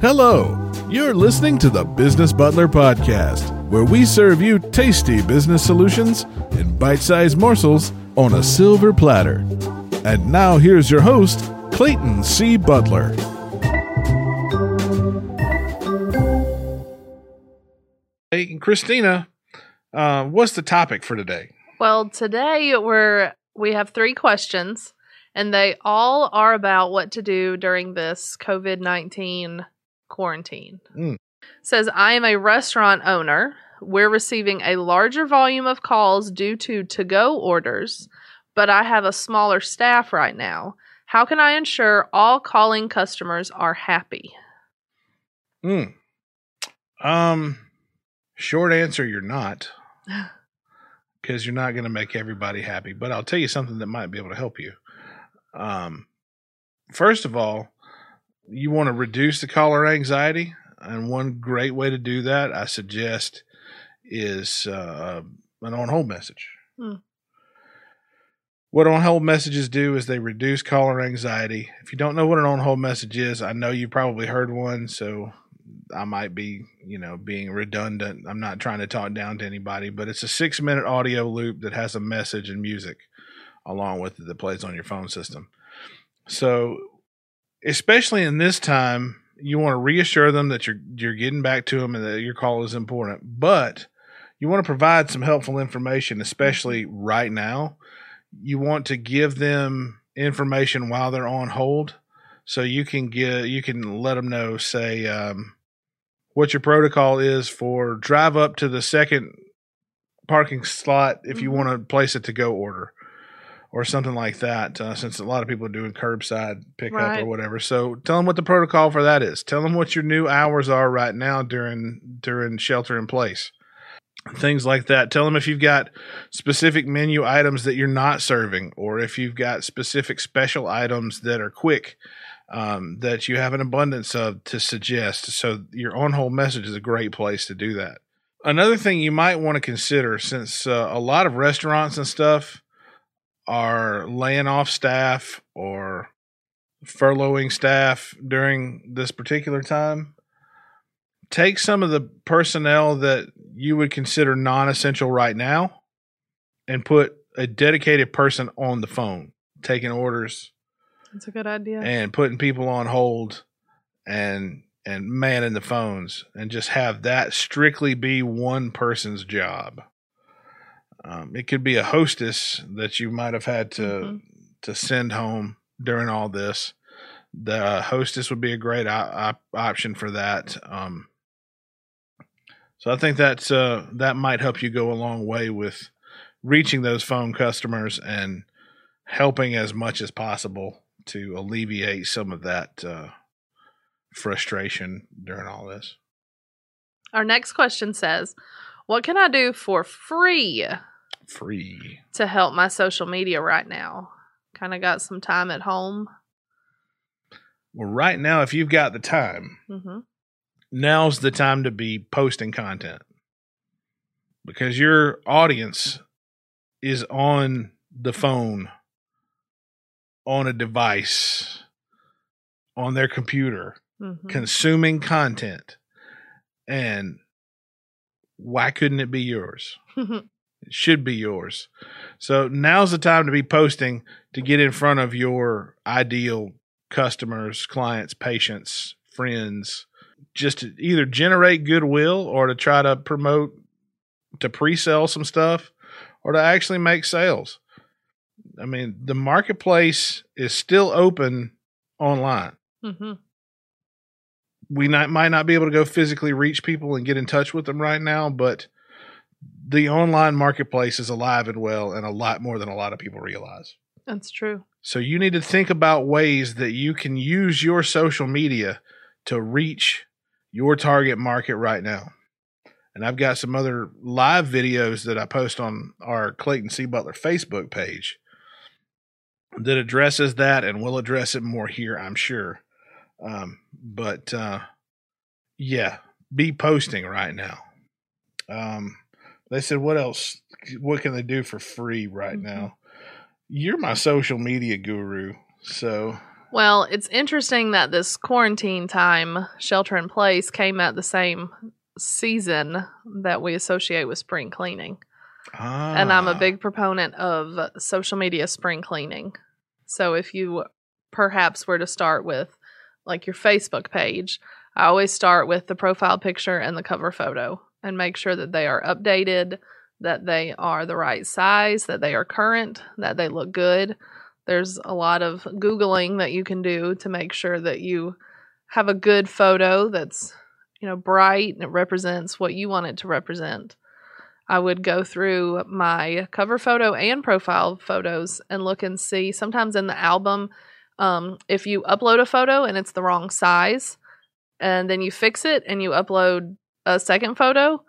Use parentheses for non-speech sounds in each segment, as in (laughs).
Hello, you're listening to the Business Butler Podcast, where we serve you tasty business solutions in bite sized morsels on a silver platter. And now here's your host, Clayton C. Butler. Hey, Christina, uh, what's the topic for today? Well, today we're we have three questions, and they all are about what to do during this COVID nineteen quarantine. Mm. Says I am a restaurant owner. We're receiving a larger volume of calls due to to go orders, but I have a smaller staff right now. How can I ensure all calling customers are happy? Mm. Um, short answer, you're not. (sighs) Because you're not going to make everybody happy. But I'll tell you something that might be able to help you. Um, first of all, you want to reduce the caller anxiety. And one great way to do that, I suggest, is uh, an on hold message. Hmm. What on hold messages do is they reduce caller anxiety. If you don't know what an on hold message is, I know you've probably heard one, so I might be, you know, being redundant. I'm not trying to talk down to anybody, but it's a six minute audio loop that has a message and music along with it that plays on your phone system. So, especially in this time, you want to reassure them that you're you're getting back to them and that your call is important. But you want to provide some helpful information, especially right now. You want to give them information while they're on hold, so you can get you can let them know. Say um, what your protocol is for drive up to the second parking slot if you Mhm. want to place a to go order or something like that. Uh, since a lot of people are doing curbside pickup Right. or whatever, so tell them what the protocol for that is. Tell them what your new hours are right now during during shelter in place things like that. Tell them if you've got specific menu items that you're not serving, or if you've got specific special items that are quick um, that you have an abundance of to suggest. So your on hold message is a great place to do that. Another thing you might want to consider, since uh, a lot of restaurants and stuff are laying off staff or furloughing staff during this particular time, take some of the personnel that you would consider non-essential right now and put a dedicated person on the phone taking orders That's a good idea. and putting people on hold and and manning the phones and just have that strictly be one person's job um, it could be a hostess that you might have had to Mhm. to send home during all this the hostess would be a great op- op- option for that um, so I think that's uh, that might help you go a long way with reaching those phone customers and helping as much as possible to alleviate some of that uh, frustration during all this. Our next question says, "What can I do for free Free. to help my social media right now? Kind of got some time at home. Well, right now, if you've got the time, hmm now's the time to be posting content because your audience is on the phone, on a device, on their computer, hmm consuming content. And why couldn't it be yours? (laughs) Should be yours. So now's the time to be posting to get in front of your ideal customers, clients, patients, friends, just to either generate goodwill or to try to promote, to pre sell some stuff or to actually make sales. I mean, the marketplace is still open online. hmm We not, might not be able to go physically reach people and get in touch with them right now, but the online marketplace is alive and well and a lot more than a lot of people realize. That's true. So you need to think about ways that you can use your social media to reach your target market right now. And I've got some other live videos that I post on our Clayton C. Butler Facebook page that addresses that, and we'll address it more here, I'm sure. Um, but uh, yeah, be posting right now. Um, they said, what else? What can they do for free right Mhm. now? You're my social media guru. So Well, it's interesting that this quarantine time, shelter in place, came at the same season that we associate with spring cleaning. Ah. And I'm a big proponent of social media spring cleaning. So if you perhaps were to start with like your Facebook page, I always start with the profile picture and the cover photo and make sure that they are updated, that they are the right size, that they are current, that they look good. There's a lot of Googling that you can do to make sure that you have a good photo that's, you know, bright and it represents what you want it to represent. I would go through my cover photo and profile photos and look and see. Sometimes in the album, um, if you upload a photo and it's the wrong size, and then you fix it and you upload a second photo,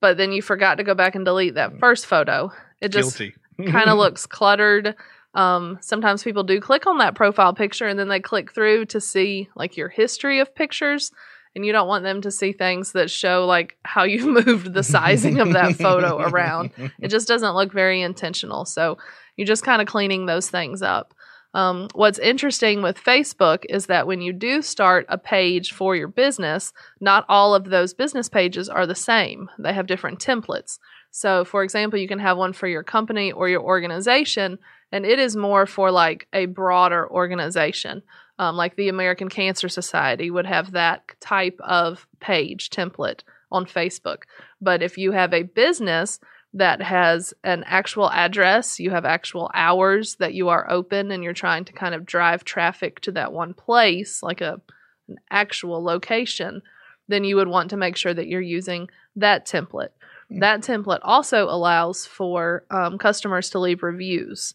but then you forgot to go back and delete that first photo, it just (laughs) kind of (laughs) looks cluttered. Um, sometimes people do click on that profile picture and then they click through to see like your history of pictures and you don't want them to see things that show like how you (laughs) moved the sizing of that photo around. It just doesn't look very intentional. So you're just kind of cleaning those things up. Um, what's interesting with Facebook is that when you do start a page for your business, not all of those business pages are the same. They have different templates. So, for example, you can have one for your company or your organization, and it is more for like a broader organization. Um, like the American Cancer Society would have that type of page template on Facebook. But if you have a business that has an actual address, you have actual hours that you are open, and you're trying to kind of drive traffic to that one place, like a an actual location, then you would want to make sure that you're using that template. Mm. That template also allows for um, customers to leave reviews.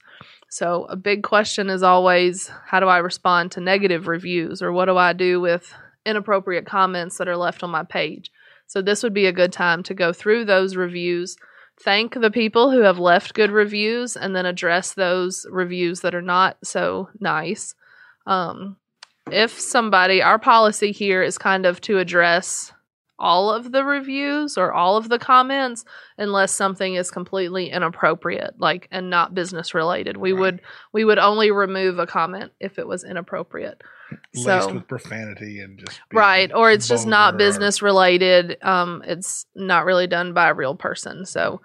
So, a big question is always how do I respond to negative reviews or what do I do with inappropriate comments that are left on my page? So, this would be a good time to go through those reviews, thank the people who have left good reviews, and then address those reviews that are not so nice. Um, if somebody, our policy here is kind of to address all of the reviews or all of the comments unless something is completely inappropriate like and not business related. We Right. would we would only remove a comment if it was inappropriate. Laced so with profanity and just right or it's just not vulgar or- business related um it's not really done by a real person. So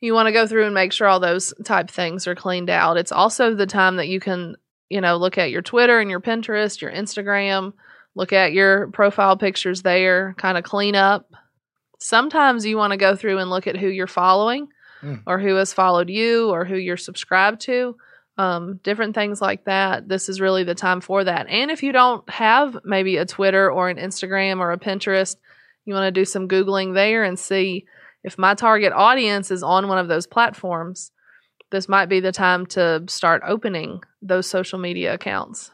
you want to go through and make sure all those type things are cleaned out. It's also the time that you can you know look at your twitter and your pinterest your instagram look at your profile pictures there kind of clean up sometimes you want to go through and look at who you're following Mm. or who has followed you or who you're subscribed to um, different things like that. This is really the time for that. And if you don't have maybe a Twitter or an Instagram or a Pinterest, you want to do some Googling there and see if my target audience is on one of those platforms. This might be the time to start opening those social media accounts.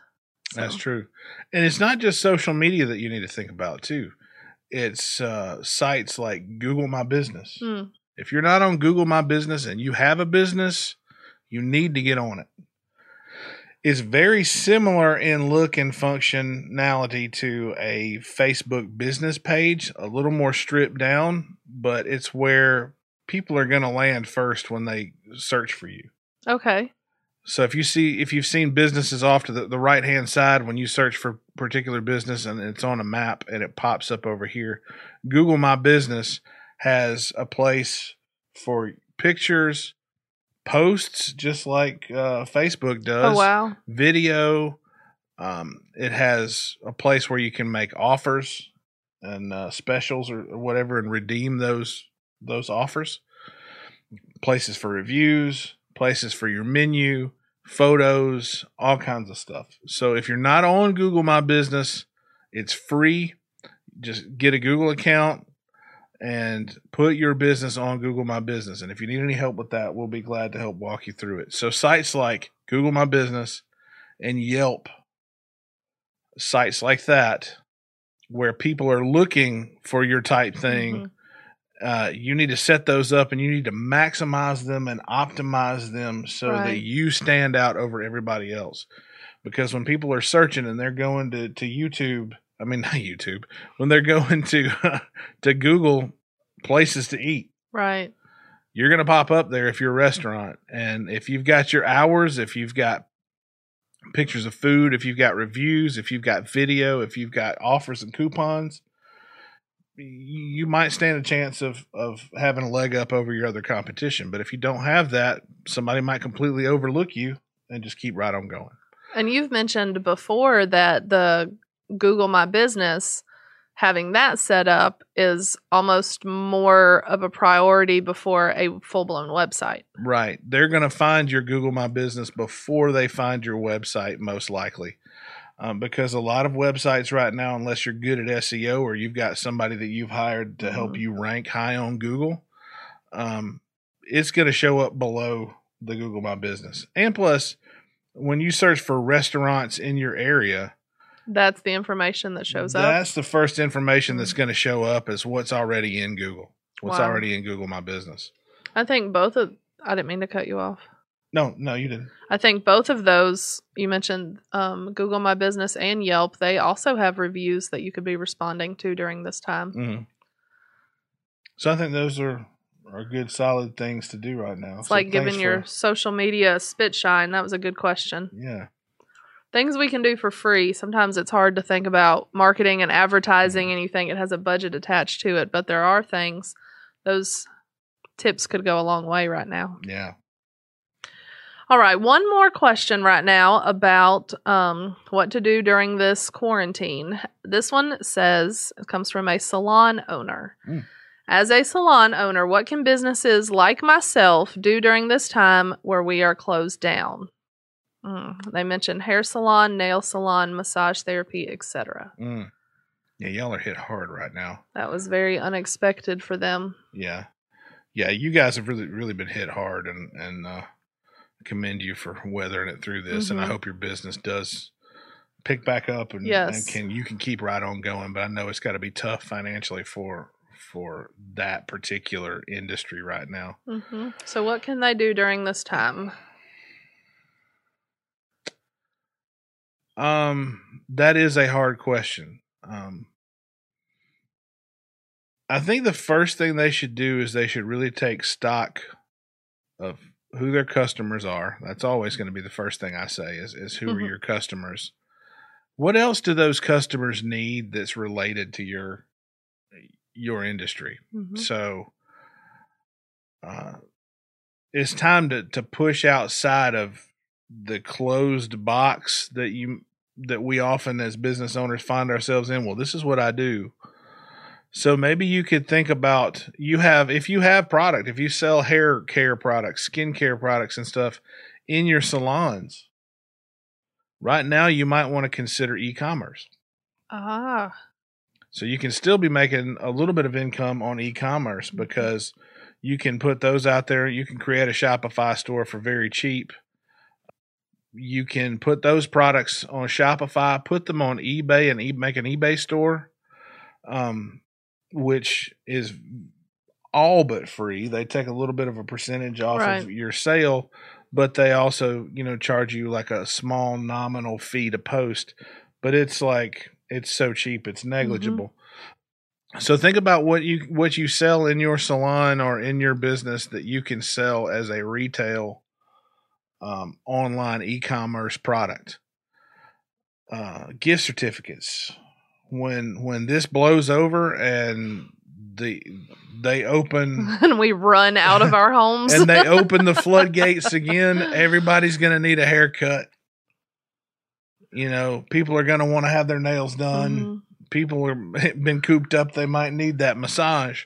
So- That's true. And it's not just social media that you need to think about too. It's uh, sites like Google My Business. Hmm. If you're not on Google My Business and you have a business, you need to get on it. It's very similar in look and functionality to a Facebook business page, a little more stripped down, but it's where people are going to land first when they search for you. Okay. So if you see if you've seen businesses off to the, the right hand side when you search for particular business and it's on a map and it pops up over here, Google My Business has a place for pictures, posts, just like uh, Facebook does. Oh, wow. Video. Um, it has a place where you can make offers and uh, specials or, or whatever and redeem those those offers. Places for reviews, places for your menu, photos, all kinds of stuff. So if you're not on Google My Business, it's free. Just get a Google account and put your business on Google My Business. And if you need any help with that, we'll be glad to help walk you through it. So sites like Google My Business and Yelp, sites like that, where people are looking for your type thing Mhm. Uh, you need to set those up and you need to maximize them and optimize them so that you stand out over everybody else. Because when people are searching and they're going to, to YouTube, I mean (laughs) not YouTube, when they're going to (laughs) to Google places to eat, Right. you're going to pop up there if you're a restaurant and if you've got your hours, if you've got pictures of food, if you've got reviews, if you've got video, if you've got offers and coupons, you might stand a chance of of having a leg up over your other competition. But if you don't have that, somebody might completely overlook you and just keep right on going. And you've mentioned before that the Google My Business having that set up is almost more of a priority before a full blown website. Right. They're going to find your Google My Business before they find your website, most likely. Um, because a lot of websites right now, unless you're good at SEO or you've got somebody that you've hired to help Mhm. you rank high on Google, um, it's going to show up below the Google My Business. And plus, when you search for restaurants in your area, That's the information that shows up. that's the first information that's going to show up is what's already in Google, what's Wow. already in Google My Business. I think both of I didn't mean to cut you off. No, no, you didn't. I think both of those you mentioned um, Google My Business and Yelp. They also have reviews that you could be responding to during this time. hmm So I think those are are good, solid things to do right now. It's So like giving your for- social media a spit shine. That was a good question. yeah, Things we can do for free. Sometimes it's hard to think about marketing and advertising and you think it has a budget attached to it, but there are things. Those tips could go a long way right now. yeah. All right, one more question right now about um, what to do during this quarantine. This one says it comes from a salon owner. Mm. As a salon owner, what can businesses like myself do during this time where we are closed down? Mm, They mentioned hair salon, nail salon, massage therapy, etc. Mm. Yeah, y'all are hit hard right now. That was very unexpected for them. Yeah, yeah. You guys have really, really been hit hard, and and uh, commend you for weathering it through this. And I Mhm. hope your business does pick back up and, Yes. and can you can keep right on going. But I know it's got to be tough financially for for that particular industry right now. hmm So, what can they do during this time? Um, that is a hard question. Um, I think the first thing they should do is they should really take stock of who their customers are. That's always going to be the first thing I say is is who are Mhm. your customers. What else do those customers need that's related to your your industry? Mhm. So uh, it's time to, to push outside of the closed box that you that we often as business owners find ourselves in. Well, this is what I do. So maybe you could think about you have if you have product, if you sell hair care products, skin care products and stuff in your salons. Right now you might want to consider e-commerce. Ah, So you can still be making a little bit of income on e-commerce because you can put those out there. You can create a Shopify store for very cheap. You can put those products on Shopify, put them on eBay, and e- make an eBay store, um, which is all but free. They take a little bit of a percentage off Right. of your sale, but they also, you know, charge you like a small nominal fee to post. But it's like it's so cheap, it's negligible. So think about what you what you sell in your salon or in your business that you can sell as a retail um, online e-commerce product. Uh, gift certificates. When when this blows over and the they open (laughs) and we run out of our homes. and they (laughs) open the floodgates again, everybody's going to need a haircut. You know, people are going to want to have their nails done Mhm. people are (laughs) been cooped up they might need that massage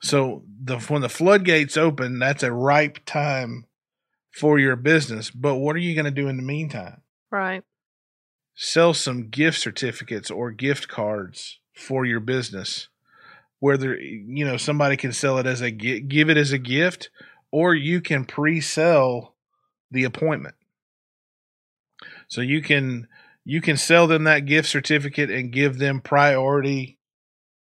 so the when the floodgates open that's a ripe time for your business but what are you going to do in the meantime Right. Sell some gift certificates or gift cards for your business whether you know somebody can sell it as a give it as a gift or you can pre-sell the appointment so you can you can sell them that gift certificate and give them priority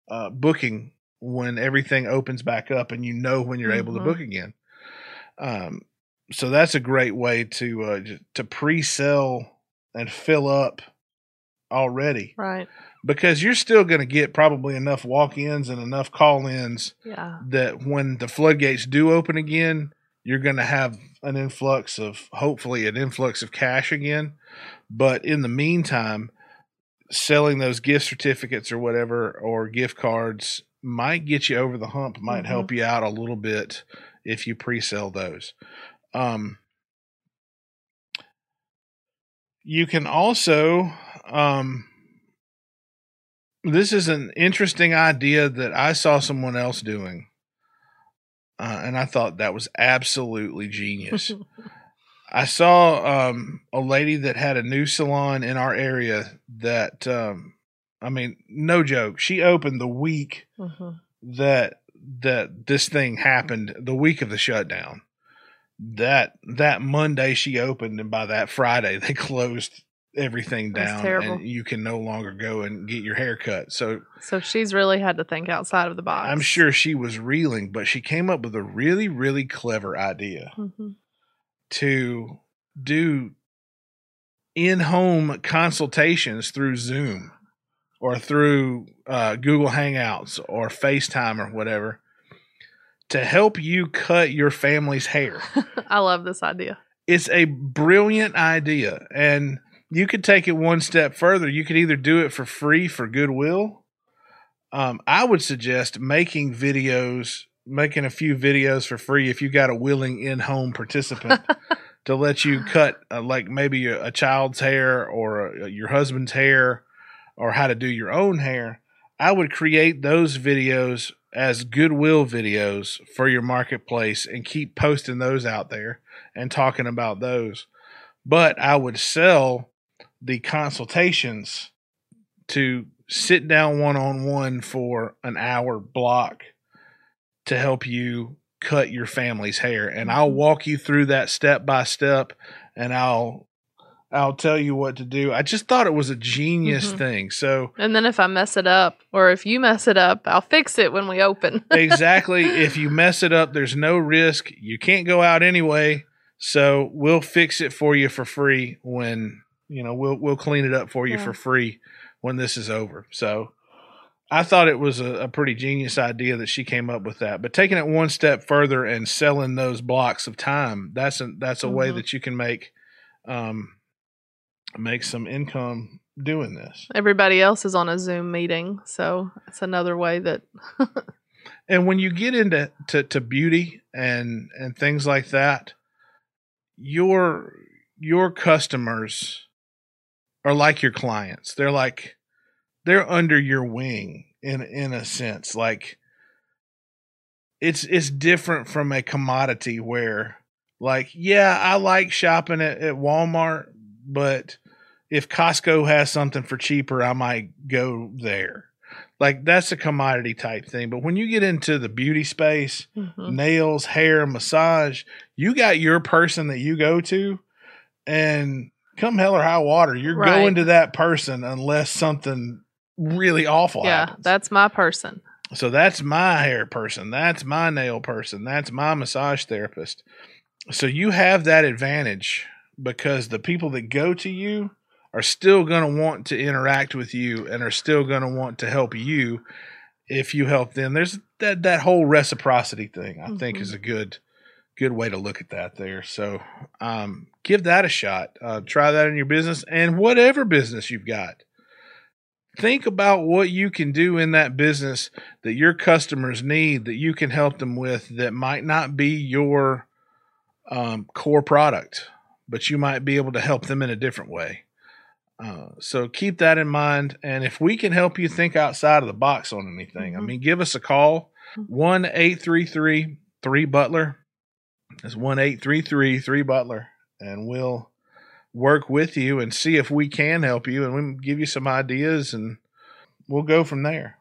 uh, booking when everything opens back up and you know when you're able to Mhm. book again um, so that's a great way to uh, to pre-sell and fill up already Right. because you're still going to get probably enough walk-ins and enough call-ins Yeah. that when the floodgates do open again, you're going to have an influx of hopefully an influx of cash again. But in the meantime, selling those gift certificates or whatever or gift cards might get you over the hump, might Mhm. help you out a little bit if you pre-sell those. Um, you can also um, this is an interesting idea that I saw someone else doing. Uh, and I thought that was absolutely genius. (laughs) I saw um, a lady that had a new salon in our area that, um, I mean, no joke. She opened the week Mhm. that that this thing happened, the week of the shutdown. That that Monday she opened, and by that Friday they (laughs) closed everything down, terrible. and you can no longer go and get your hair cut. So So she's really had to think outside of the box. I'm sure she was reeling, but she came up with a really, really clever idea Mhm. to do in home consultations through Zoom or through uh, Google Hangouts or FaceTime or whatever to help you cut your family's hair. (laughs) I love this idea. It's a brilliant idea. And you could take it one step further. You could either do it for free for goodwill. Um, I would suggest making videos, making a few videos for free if you got a willing in home participant (laughs) to let you cut, uh, like maybe a, a child's hair or a, your husband's hair or how to do your own hair. I would create those videos as goodwill videos for your marketplace and keep posting those out there and talking about those. But I would sell the consultations to sit down one on one for an hour block to help you cut your family's hair. And I'll mm-hmm. walk you through that step by step and I'll I'll tell you what to do. I just thought it was a genius Mhm. thing. So And then if I mess it up, or if you mess it up, I'll fix it when we open. (laughs) exactly. if you mess it up, there's no risk. You can't go out anyway. So we'll fix it for you for free when you know we'll we'll clean it up for you Yeah. for free when this is over. So I thought it was a, a pretty genius idea that she came up with that. But taking it one step further and selling those blocks of time, that's a that's a way Mhm. that you can make um make some income doing this. Everybody else is on a Zoom meeting, so it's another way that (laughs) and when you get into to, to beauty and and things like that your your customers are like your clients they're like they're under your wing in in a sense like it's it's different from a commodity where like yeah i like shopping at, at walmart but if costco has something for cheaper i might go there like that's a commodity type thing but when you get into the beauty space Mhm. nails, hair, massage. You got your person that you go to, and come hell or high water, you're Right. going to that person unless something really awful yeah, happens. that's my person. so that's my hair person. That's my nail person. That's my massage therapist. So you have that advantage because the people that go to you are still going to want to interact with you and are still going to want to help you if you help them. There's that that whole reciprocity thing. I think Mhm. is a good good way to look at that there. So um, give that a shot. Uh, try that in your business and whatever business you've got. Think about what you can do in that business that your customers need that you can help them with that might not be your um, core product, but you might be able to help them in a different way. Uh, so keep that in mind. And if we can help you think outside of the box on anything, I Mhm. mean, give us a call 1 833 3 Butler. That's 1 833 3 Butler. And we'll work with you and see if we can help you and we'll give you some ideas and we'll go from there.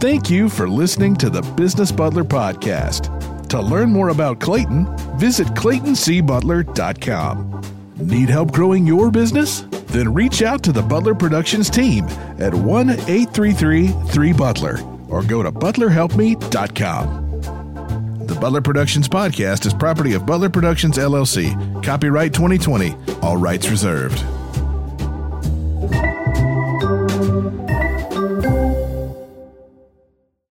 Thank you for listening to the Business Butler Podcast. To learn more about Clayton, visit claytoncbutler.com. Need help growing your business? Then reach out to the Butler Productions team at 1 833 3 Butler or go to butlerhelpme.com. The Butler Productions Podcast is property of Butler Productions LLC. Copyright 2020. All rights reserved.